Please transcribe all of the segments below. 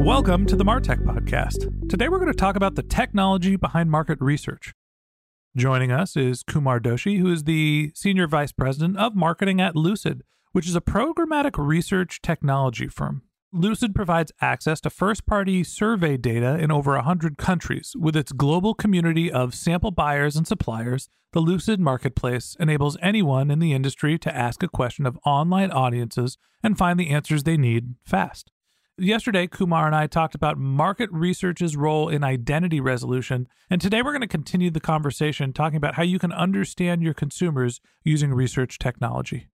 Welcome to the Martech Podcast. Today we're going to talk about the technology behind market research. Joining us is Kumar Doshi, who is the Senior Vice President of Marketing at Lucid, which is a programmatic research technology firm. Lucid provides access to first party survey data in over 100 countries. With its global community of sample buyers and suppliers, the Lucid Marketplace enables anyone in the industry to ask a question of online audiences and find the answers they need fast. Yesterday, Kumar and I talked about market research's role in identity resolution, and today we're going to continue the conversation talking about how you can understand your consumers using research technology.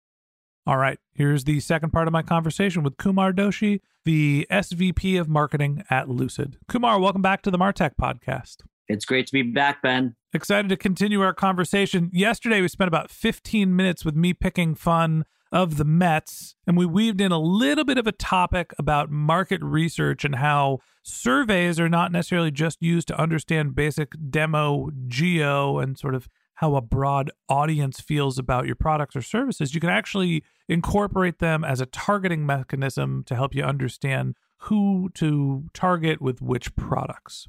All right, here's the second part of my conversation with Kumar Doshi, the SVP of marketing at Lucid. Kumar, welcome back to the Martech podcast. It's great to be back, Ben. Excited to continue our conversation. Yesterday, we spent about 15 minutes with me picking fun of the Mets, and we weaved in a little bit of a topic about market research and how surveys are not necessarily just used to understand basic demo geo and sort of how a broad audience feels about your products or services. You can actually incorporate them as a targeting mechanism to help you understand who to target with which products.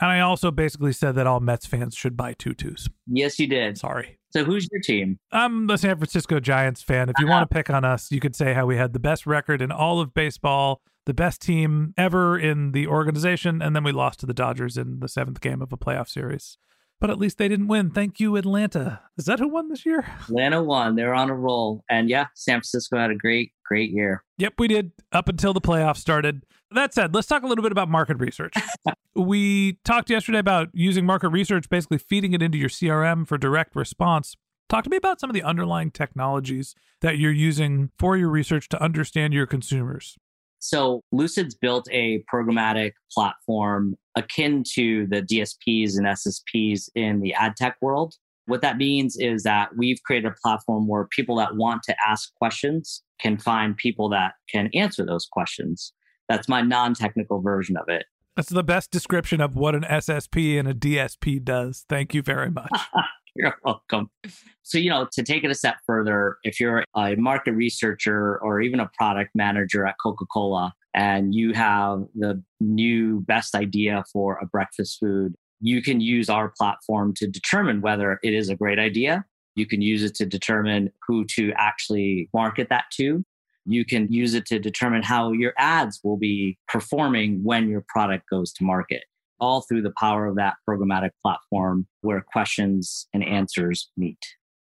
And I also basically said that all Mets fans should buy tutus. Yes, you did. Sorry. So who's your team? I'm a San Francisco Giants fan. If you uh-huh. want to pick on us, you could say how we had the best record in all of baseball, the best team ever in the organization, and then we lost to the Dodgers in the seventh game of a playoff series. But at least they didn't win. Thank you, Atlanta. Is that who won this year? Atlanta won. They're on a roll. And yeah, San Francisco had a great, great year. Yep, we did up until the playoffs started. That said, let's talk a little bit about market research. we talked yesterday about using market research, basically feeding it into your CRM for direct response. Talk to me about some of the underlying technologies that you're using for your research to understand your consumers. So, Lucid's built a programmatic platform akin to the DSPs and SSPs in the ad tech world. What that means is that we've created a platform where people that want to ask questions can find people that can answer those questions. That's my non technical version of it. That's the best description of what an SSP and a DSP does. Thank you very much. You're welcome. So, you know, to take it a step further, if you're a market researcher or even a product manager at Coca Cola and you have the new best idea for a breakfast food, you can use our platform to determine whether it is a great idea. You can use it to determine who to actually market that to. You can use it to determine how your ads will be performing when your product goes to market all through the power of that programmatic platform where questions and answers meet.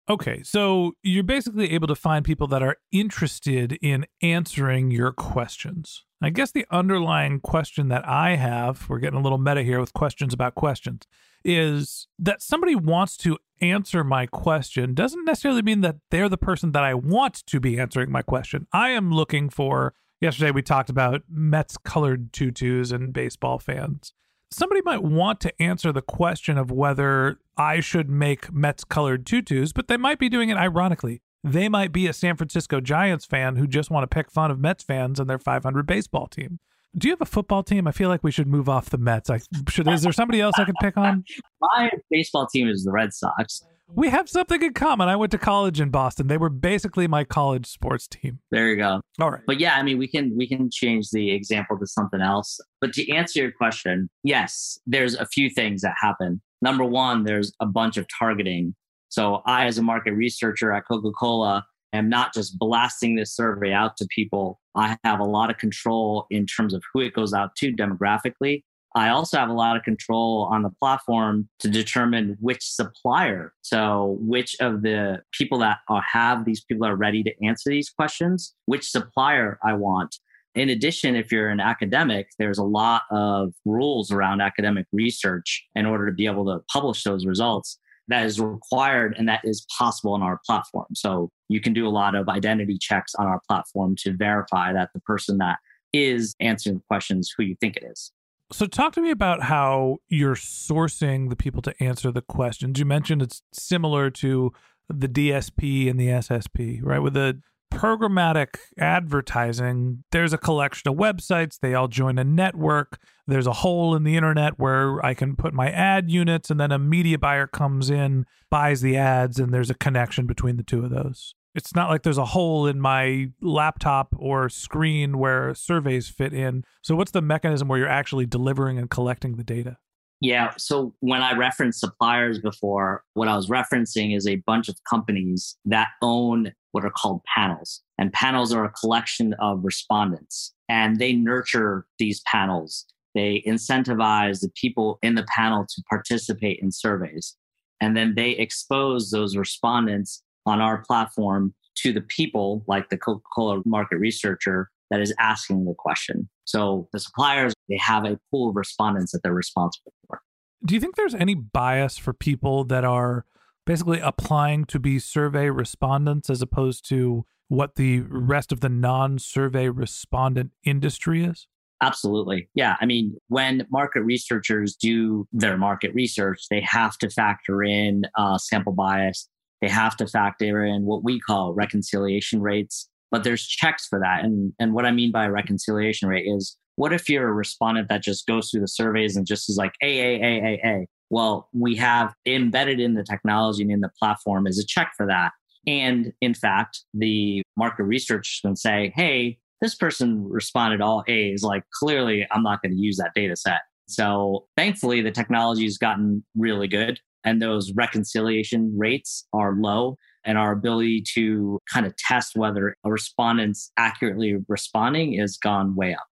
Okay, so you're basically able to find people that are interested in answering your questions. I guess the underlying question that I have, we're getting a little meta here with questions about questions, is that somebody wants to answer my question doesn't necessarily mean that they're the person that I want to be answering my question. I am looking for, yesterday we talked about Mets colored tutus and baseball fans somebody might want to answer the question of whether I should make Mets colored tutus, but they might be doing it ironically. They might be a San Francisco Giants fan who just want to pick fun of Mets fans and their 500 baseball team. Do you have a football team? I feel like we should move off the Mets. I should. Is there somebody else I could pick on? My baseball team is the Red Sox. We have something in common. I went to college in Boston. They were basically my college sports team. There you go. All right. But yeah, I mean, we can we can change the example to something else. But to answer your question, yes, there's a few things that happen. Number one, there's a bunch of targeting. So I, as a market researcher at Coca-Cola, am not just blasting this survey out to people. I have a lot of control in terms of who it goes out to demographically. I also have a lot of control on the platform to determine which supplier. So, which of the people that are, have these people are ready to answer these questions, which supplier I want. In addition, if you're an academic, there's a lot of rules around academic research in order to be able to publish those results that is required and that is possible on our platform. So you can do a lot of identity checks on our platform to verify that the person that is answering the questions who you think it is. So, talk to me about how you're sourcing the people to answer the questions. You mentioned it's similar to the DSP and the SSP, right? With the programmatic advertising, there's a collection of websites. They all join a network. There's a hole in the internet where I can put my ad units, and then a media buyer comes in, buys the ads, and there's a connection between the two of those. It's not like there's a hole in my laptop or screen where surveys fit in. So, what's the mechanism where you're actually delivering and collecting the data? Yeah. So, when I referenced suppliers before, what I was referencing is a bunch of companies that own what are called panels. And panels are a collection of respondents, and they nurture these panels. They incentivize the people in the panel to participate in surveys. And then they expose those respondents on our platform to the people like the Coca Cola market researcher that is asking the question. So the suppliers, they have a pool of respondents that they're responsible for. Do you think there's any bias for people that are basically applying to be survey respondents as opposed to what the rest of the non survey respondent industry is? Absolutely. Yeah. I mean, when market researchers do their market research, they have to factor in uh, sample bias they have to factor in what we call reconciliation rates, but there's checks for that. And, and what I mean by reconciliation rate is what if you're a respondent that just goes through the surveys and just is like, A, A, A, A, A? Well, we have embedded in the technology and in the platform is a check for that. And in fact, the market research can say, hey, this person responded all A's. Like, clearly, I'm not going to use that data set. So thankfully, the technology has gotten really good and those reconciliation rates are low and our ability to kind of test whether a respondent's accurately responding is gone way up.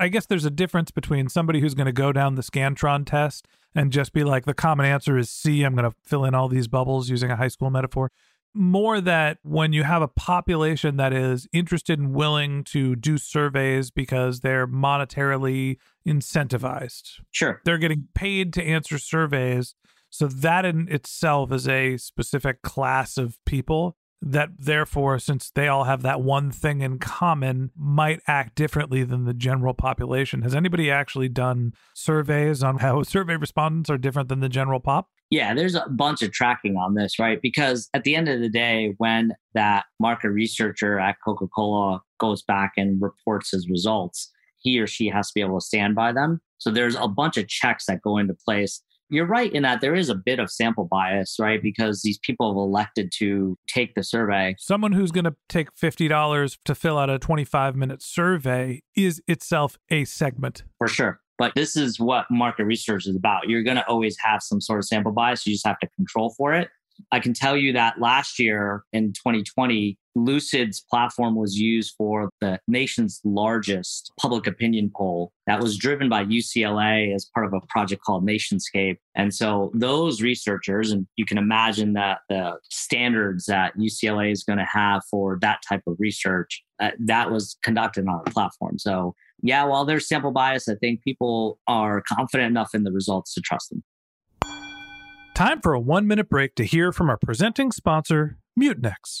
I guess there's a difference between somebody who's going to go down the Scantron test and just be like, the common answer is C. I'm going to fill in all these bubbles using a high school metaphor. More that when you have a population that is interested and willing to do surveys because they're monetarily incentivized. Sure. They're getting paid to answer surveys so that in itself is a specific class of people that therefore since they all have that one thing in common might act differently than the general population. Has anybody actually done surveys on how survey respondents are different than the general pop? Yeah, there's a bunch of tracking on this, right? Because at the end of the day, when that market researcher at Coca Cola goes back and reports his results, he or she has to be able to stand by them. So there's a bunch of checks that go into place you're right in that there is a bit of sample bias, right? Because these people have elected to take the survey. Someone who's going to take $50 to fill out a 25 minute survey is itself a segment. For sure. But this is what market research is about. You're going to always have some sort of sample bias. You just have to control for it. I can tell you that last year in 2020, Lucid's platform was used for the nation's largest public opinion poll that was driven by UCLA as part of a project called Nationscape. And so those researchers, and you can imagine that the standards that UCLA is going to have for that type of research, uh, that was conducted on our platform. So yeah, while there's sample bias, I think people are confident enough in the results to trust them. Time for a one minute break to hear from our presenting sponsor, Mutinex.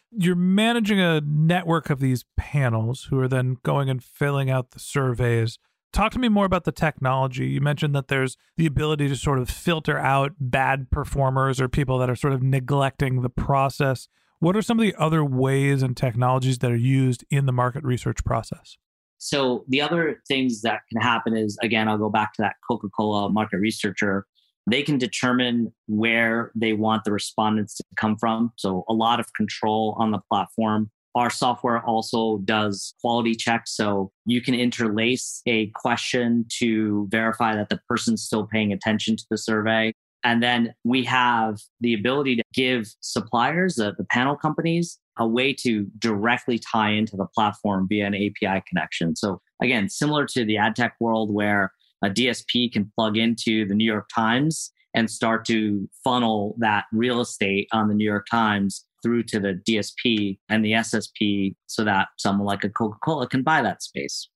you're managing a network of these panels who are then going and filling out the surveys. Talk to me more about the technology. You mentioned that there's the ability to sort of filter out bad performers or people that are sort of neglecting the process. What are some of the other ways and technologies that are used in the market research process? So, the other things that can happen is again, I'll go back to that Coca Cola market researcher they can determine where they want the respondents to come from. So, a lot of control on the platform. Our software also does quality checks. So, you can interlace a question to verify that the person's still paying attention to the survey. And then we have the ability to give suppliers, the, panel companies, a way to directly tie into the platform via an API connection. So, again, similar to the ad tech world where a DSP can plug into the New York Times and start to funnel that real estate on the New York Times through to the DSP and the SSP so that someone like a Coca Cola can buy that space.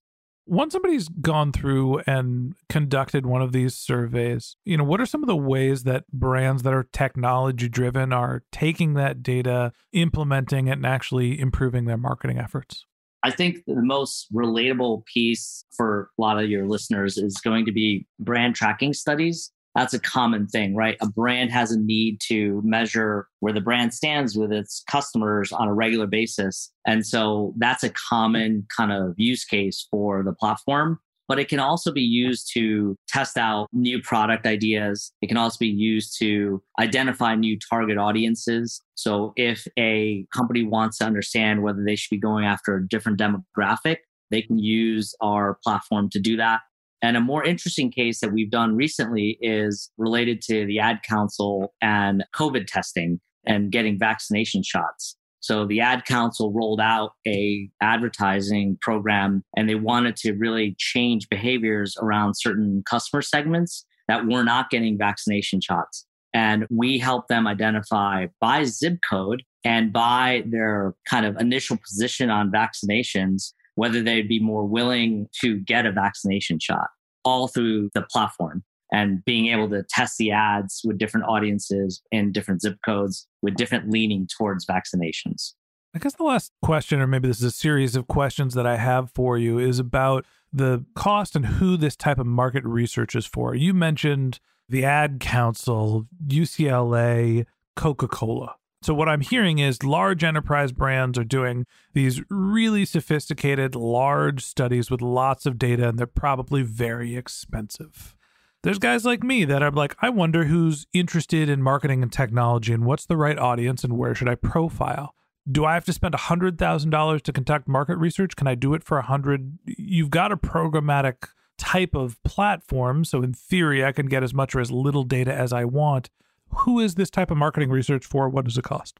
Once somebody's gone through and conducted one of these surveys, you know, what are some of the ways that brands that are technology driven are taking that data, implementing it, and actually improving their marketing efforts? I think the most relatable piece for a lot of your listeners is going to be brand tracking studies. That's a common thing, right? A brand has a need to measure where the brand stands with its customers on a regular basis. And so that's a common kind of use case for the platform but it can also be used to test out new product ideas. It can also be used to identify new target audiences. So if a company wants to understand whether they should be going after a different demographic, they can use our platform to do that. And a more interesting case that we've done recently is related to the ad council and COVID testing and getting vaccination shots. So the ad council rolled out a advertising program and they wanted to really change behaviors around certain customer segments that were not getting vaccination shots. And we helped them identify by zip code and by their kind of initial position on vaccinations, whether they'd be more willing to get a vaccination shot all through the platform and being able to test the ads with different audiences in different zip codes with different leaning towards vaccinations. I guess the last question, or maybe this is a series of questions that I have for you, is about the cost and who this type of market research is for. You mentioned the Ad Council, UCLA, Coca Cola. So, what I'm hearing is large enterprise brands are doing these really sophisticated, large studies with lots of data, and they're probably very expensive there's guys like me that are like, I wonder who's interested in marketing and technology and what's the right audience and where should I profile? Do I have to spend $100,000 to conduct market research? Can I do it for a 100? You've got a programmatic type of platform. So, in theory, I can get as much or as little data as I want. Who is this type of marketing research for? What does it cost?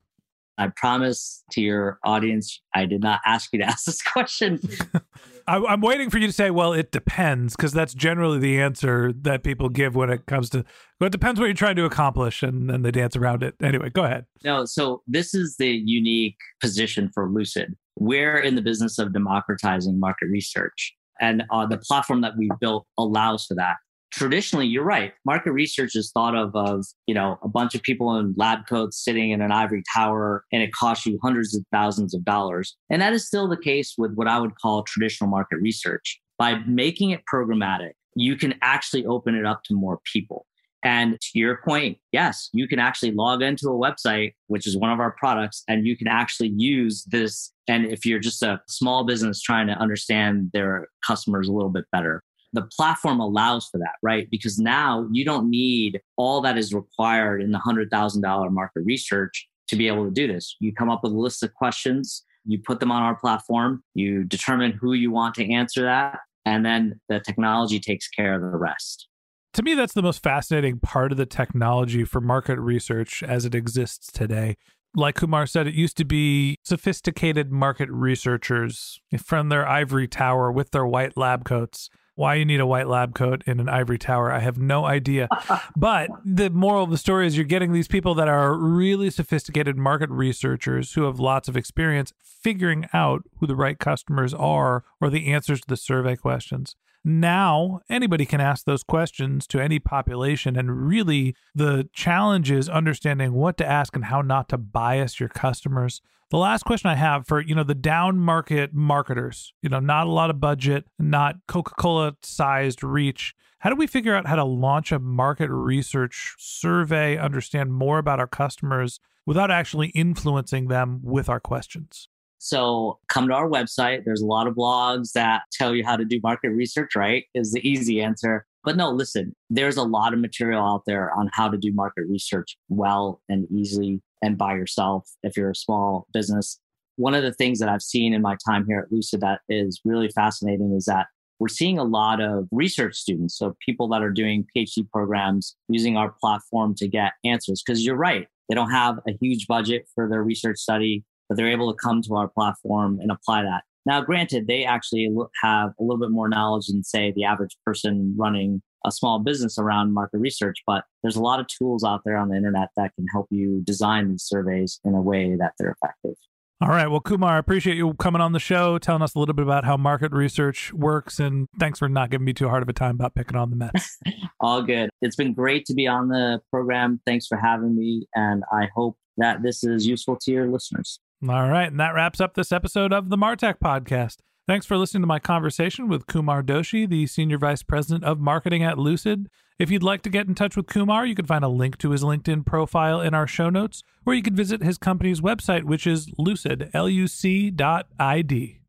I promise to your audience, I did not ask you to ask this question. I, am waiting for you to say, well, it depends, because that's generally the answer that people give when it comes to, well, it depends what you're trying to accomplish, and then they dance around it. Anyway, go ahead. No, so this is the unique position for Lucid. We're in the business of democratizing market research, and uh, the platform that we built allows for that. Traditionally you're right. Market research is thought of of you know a bunch of people in lab coats sitting in an ivory tower and it costs you hundreds of thousands of dollars. And that is still the case with what i would call traditional market research. By making it programmatic you can actually open it up to more people. And to your point, yes, you can actually log into a website, which is one of our products, and you can actually use this. And if you're just a small business trying to understand their customers a little bit better, the platform allows for that, right? Because now you don't need all that is required in the $100,000 market research to be able to do this. You come up with a list of questions, you put them on our platform, you determine who you want to answer that, and then the technology takes care of the rest to me, that's the most fascinating part of the technology for market research as it exists today. Like Kumar said, it used to be sophisticated market researchers from their ivory tower with their white lab coats. Why you need a white lab coat in an ivory tower, I have no idea. but the moral of the story is you're getting these people that are really sophisticated market researchers who have lots of experience figuring out who the right customers are or the answers to the survey questions. Now, anybody can ask those questions to any population. And really, the challenge is understanding what to ask and how not to bias your customers. The last question I have for, you know, the down market marketers, you know, not a lot of budget, not Coca-Cola sized reach. How do we figure out how to launch a market research survey, understand more about our customers without actually influencing them with our questions? So come to our website. There's a lot of blogs that tell you how to do market research, right? Is the easy answer. But no, listen, there's a lot of material out there on how to do market research well and easily and by yourself if you're a small business. One of the things that I've seen in my time here at Lucid that is really fascinating is that we're seeing a lot of research students, so people that are doing PhD programs using our platform to get answers. Because you're right, they don't have a huge budget for their research study but they're able to come to our platform and apply that. Now, granted, they actually have a little bit more knowledge than, say, the average person running a small business around market research, but there's a lot of tools out there on the internet that can help you design these surveys in a way that they're effective. All right. Well, Kumar, I appreciate you coming on the show, telling us a little bit about how market research works. And thanks for not giving me too hard of a time about picking on the Mets. All good. It's been great to be on the program. Thanks for having me. And I hope that this is useful to your listeners. All right. And that wraps up this episode of the Martech podcast. Thanks for listening to my conversation with Kumar Doshi, the Senior Vice President of Marketing at Lucid. If you'd like to get in touch with Kumar, you can find a link to his LinkedIn profile in our show notes, or you can visit his company's website, which is lucid, L-U-C dot I-D.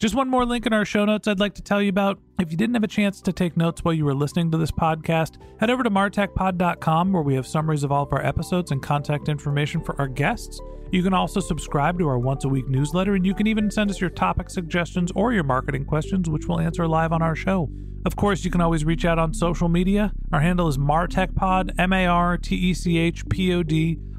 Just one more link in our show notes I'd like to tell you about. If you didn't have a chance to take notes while you were listening to this podcast, head over to martechpod.com where we have summaries of all of our episodes and contact information for our guests. You can also subscribe to our once a week newsletter, and you can even send us your topic suggestions or your marketing questions, which we'll answer live on our show. Of course, you can always reach out on social media. Our handle is MarTechPod, M A R T E C H P O D